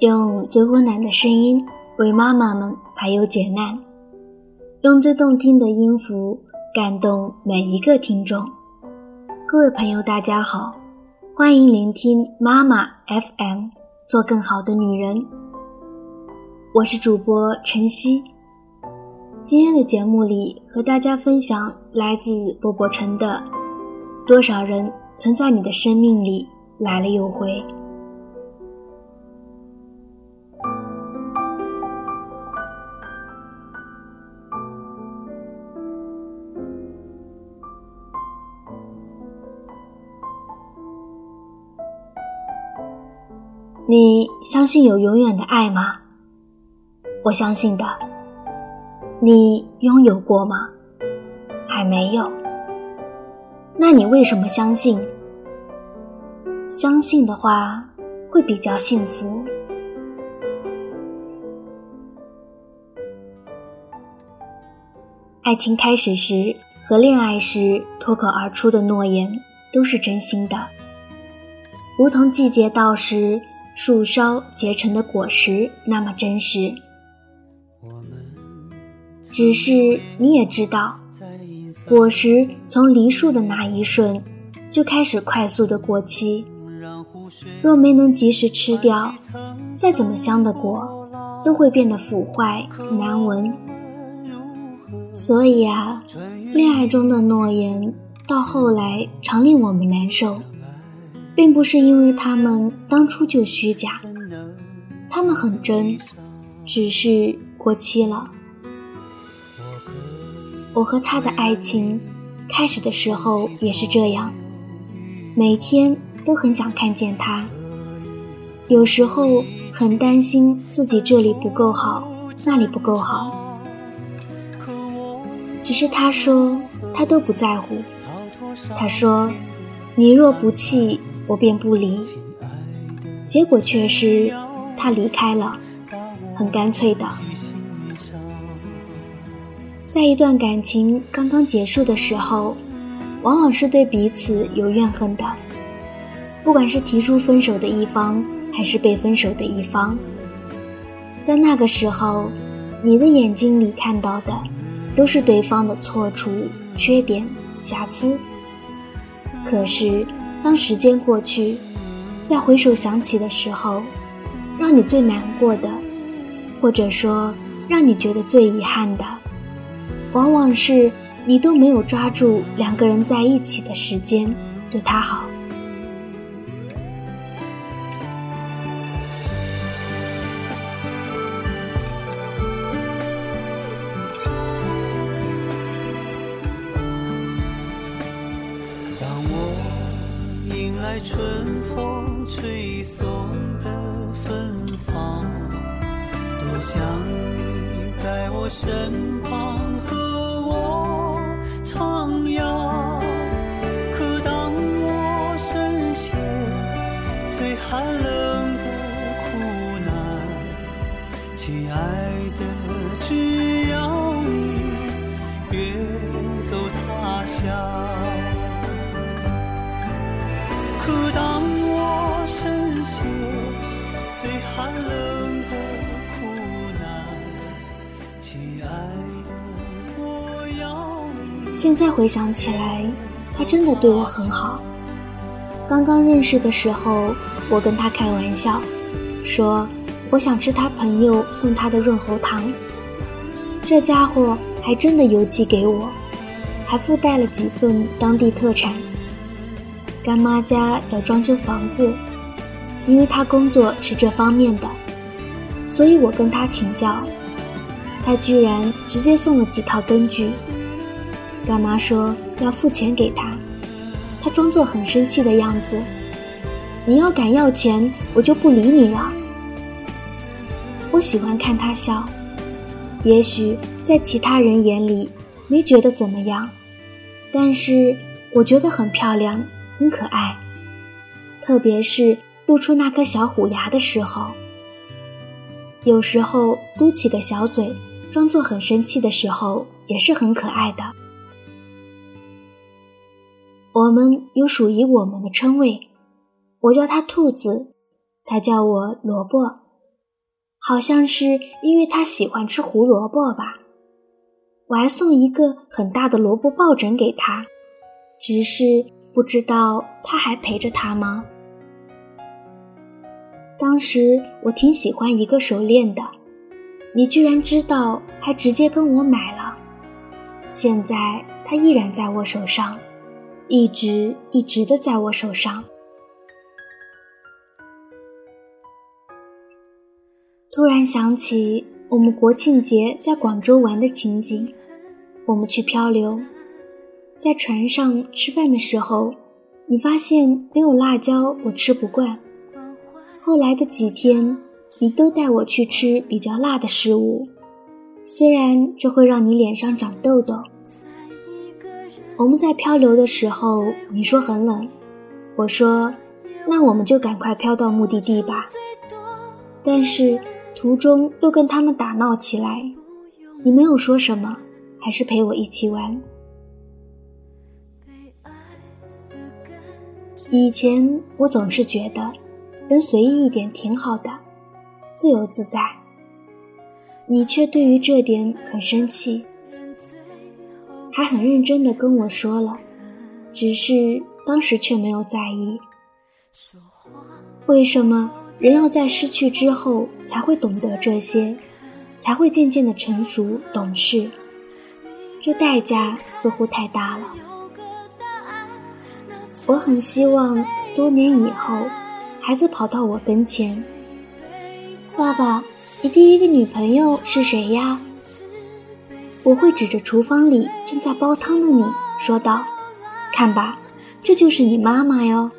用最温暖的声音为妈妈们排忧解难，用最动听的音符感动每一个听众。各位朋友，大家好，欢迎聆听妈妈 FM，做更好的女人。我是主播晨曦。今天的节目里和大家分享来自波波城的《多少人曾在你的生命里来了又回》。你相信有永远的爱吗？我相信的。你拥有过吗？还没有。那你为什么相信？相信的话，会比较幸福。爱情开始时和恋爱时脱口而出的诺言，都是真心的，如同季节到时。树梢结成的果实那么真实，只是你也知道，果实从梨树的那一瞬就开始快速的过期，若没能及时吃掉，再怎么香的果都会变得腐坏难闻。所以啊，恋爱中的诺言到后来常令我们难受。并不是因为他们当初就虚假，他们很真，只是过期了。我和他的爱情开始的时候也是这样，每天都很想看见他，有时候很担心自己这里不够好，那里不够好，只是他说他都不在乎，他说你若不弃。我便不离，结果却是他离开了，很干脆的。在一段感情刚刚结束的时候，往往是对彼此有怨恨的，不管是提出分手的一方，还是被分手的一方，在那个时候，你的眼睛里看到的，都是对方的错处、缺点、瑕疵，可是。当时间过去，再回首想起的时候，让你最难过的，或者说让你觉得最遗憾的，往往是你都没有抓住两个人在一起的时间，对他好。春风吹送的芬芳，多想你在我身旁和我徜徉。可当我深陷最寒冷现在回想起来，他真的对我很好。刚刚认识的时候，我跟他开玩笑，说我想吃他朋友送他的润喉糖。这家伙还真的邮寄给我，还附带了几份当地特产。干妈家要装修房子，因为她工作是这方面的，所以我跟她请教，她居然直接送了几套灯具。干妈说要付钱给他，他装作很生气的样子：“你要敢要钱，我就不理你了。”我喜欢看他笑，也许在其他人眼里没觉得怎么样，但是我觉得很漂亮。很可爱，特别是露出那颗小虎牙的时候。有时候嘟起个小嘴，装作很生气的时候，也是很可爱的。我们有属于我们的称谓，我叫他兔子，他叫我萝卜，好像是因为他喜欢吃胡萝卜吧。我还送一个很大的萝卜抱枕给他，只是不知道他还陪着他吗？当时我挺喜欢一个手链的，你居然知道，还直接跟我买了。现在它依然在我手上，一直一直的在我手上。突然想起我们国庆节在广州玩的情景，我们去漂流，在船上吃饭的时候，你发现没有辣椒，我吃不惯。后来的几天，你都带我去吃比较辣的食物，虽然这会让你脸上长痘痘。我们在漂流的时候，你说很冷，我说那我们就赶快漂到目的地吧。但是途中又跟他们打闹起来，你没有说什么，还是陪我一起玩。以前我总是觉得。人随意一点挺好的，自由自在。你却对于这点很生气，还很认真的跟我说了，只是当时却没有在意。为什么人要在失去之后才会懂得这些，才会渐渐的成熟懂事？这代价似乎太大了。我很希望多年以后。孩子跑到我跟前，爸爸，你第一个女朋友是谁呀？我会指着厨房里正在煲汤的你说道：“看吧，这就是你妈妈哟。”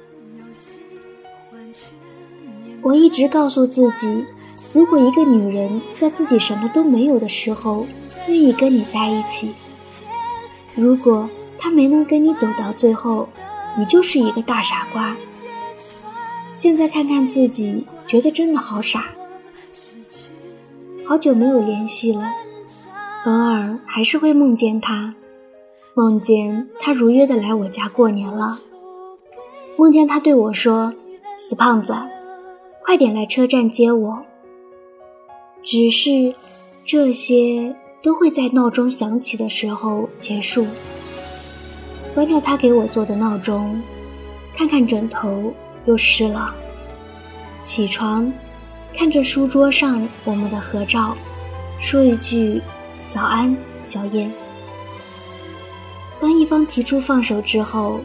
我一直告诉自己，如果一个女人在自己什么都没有的时候愿意跟你在一起，如果她没能跟你走到最后，你就是一个大傻瓜。现在看看自己，觉得真的好傻。好久没有联系了，偶尔还是会梦见他，梦见他如约的来我家过年了，梦见他对我说：“死胖子，快点来车站接我。”只是这些都会在闹钟响起的时候结束。关掉他给我做的闹钟，看看枕头。又湿了。起床，看着书桌上我们的合照，说一句“早安，小燕”。当一方提出放手之后，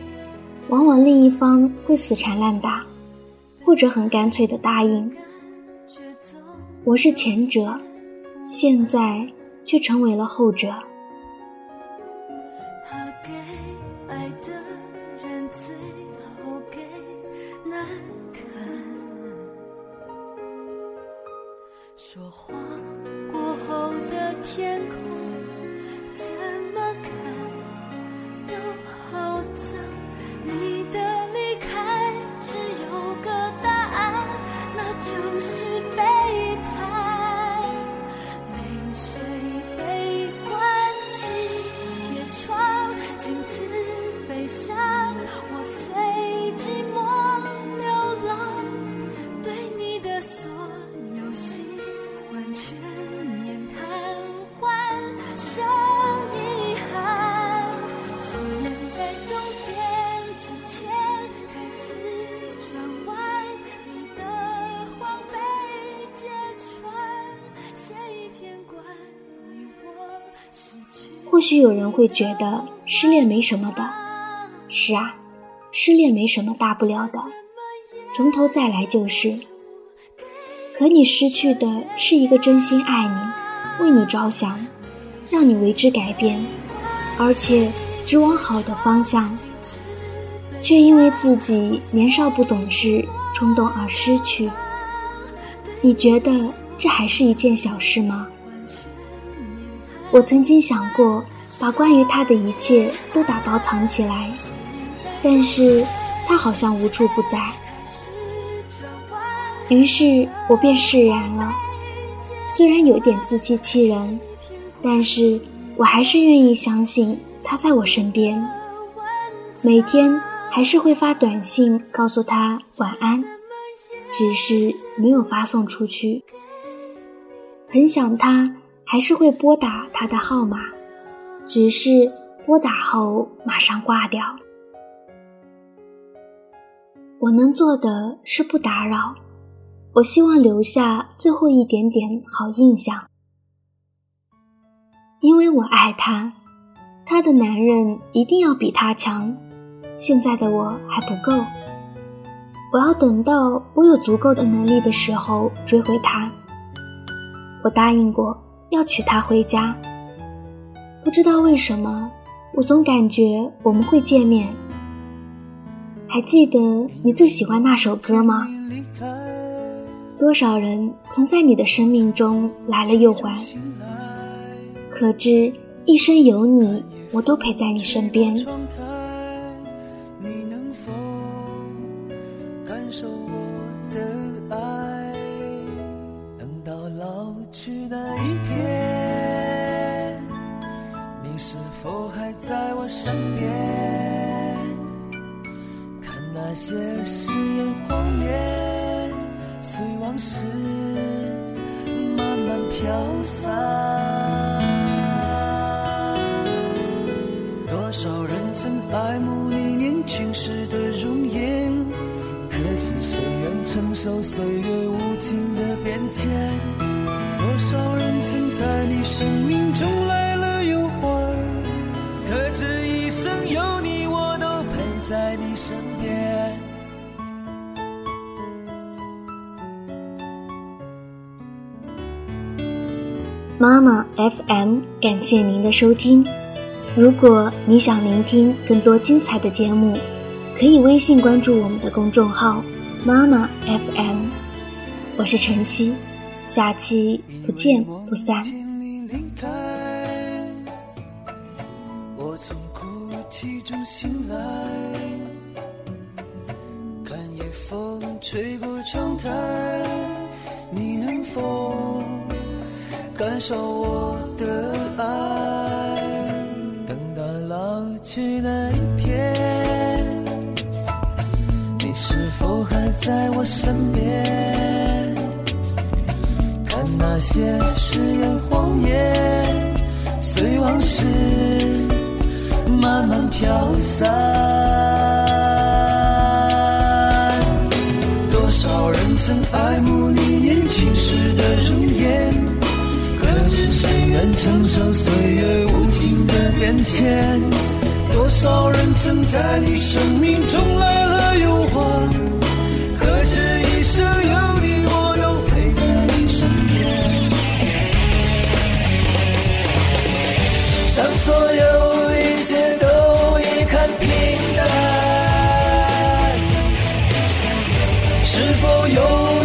往往另一方会死缠烂打，或者很干脆的答应。我是前者，现在却成为了后者。说谎或许有人会觉得失恋没什么的，是啊，失恋没什么大不了的，从头再来就是。可你失去的是一个真心爱你、为你着想、让你为之改变，而且只往好的方向，却因为自己年少不懂事、冲动而失去。你觉得这还是一件小事吗？我曾经想过把关于他的一切都打包藏起来，但是他好像无处不在。于是我便释然了，虽然有点自欺欺人，但是我还是愿意相信他在我身边。每天还是会发短信告诉他晚安，只是没有发送出去。很想他，还是会拨打他的号码，只是拨打后马上挂掉。我能做的是不打扰，我希望留下最后一点点好印象，因为我爱他，他的男人一定要比他强，现在的我还不够，我要等到我有足够的能力的时候追回他。我答应过要娶她回家，不知道为什么，我总感觉我们会见面。还记得你最喜欢那首歌吗？多少人曾在你的生命中来了又还，可知一生有你，我都陪在你身边。身边？那些誓言谎言，随往事慢慢飘散。多少人曾爱慕你年轻时的容颜，可是谁愿承受岁月无情的变迁？多少人曾在你生命中来妈妈 FM，感谢您的收听。如果你想聆听更多精彩的节目，可以微信关注我们的公众号“妈妈 FM”。我是晨曦，下期不见不散。我从哭泣中醒来，看夜风吹过窗台，你能否？感受我的爱，等到老去那一天，你是否还在我身边？看那些誓言谎言，随往事慢慢飘散。多少人曾爱慕你年轻愿承受岁月无情的变迁？多少人曾在你生命中来了又还？可是一生有你，我都陪在你身边。当所有一切都已看平淡，是否有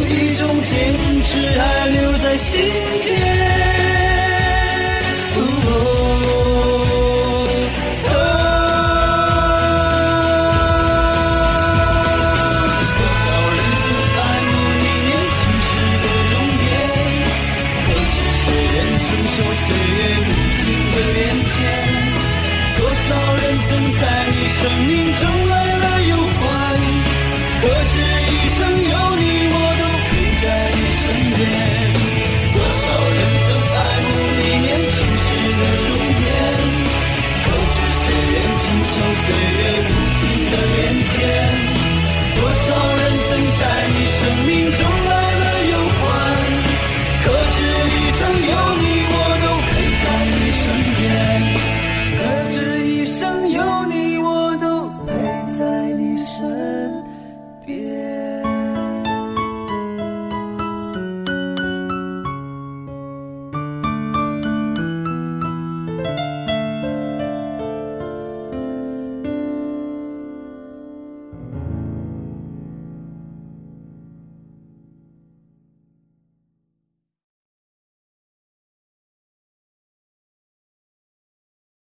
一种坚持还留在心间？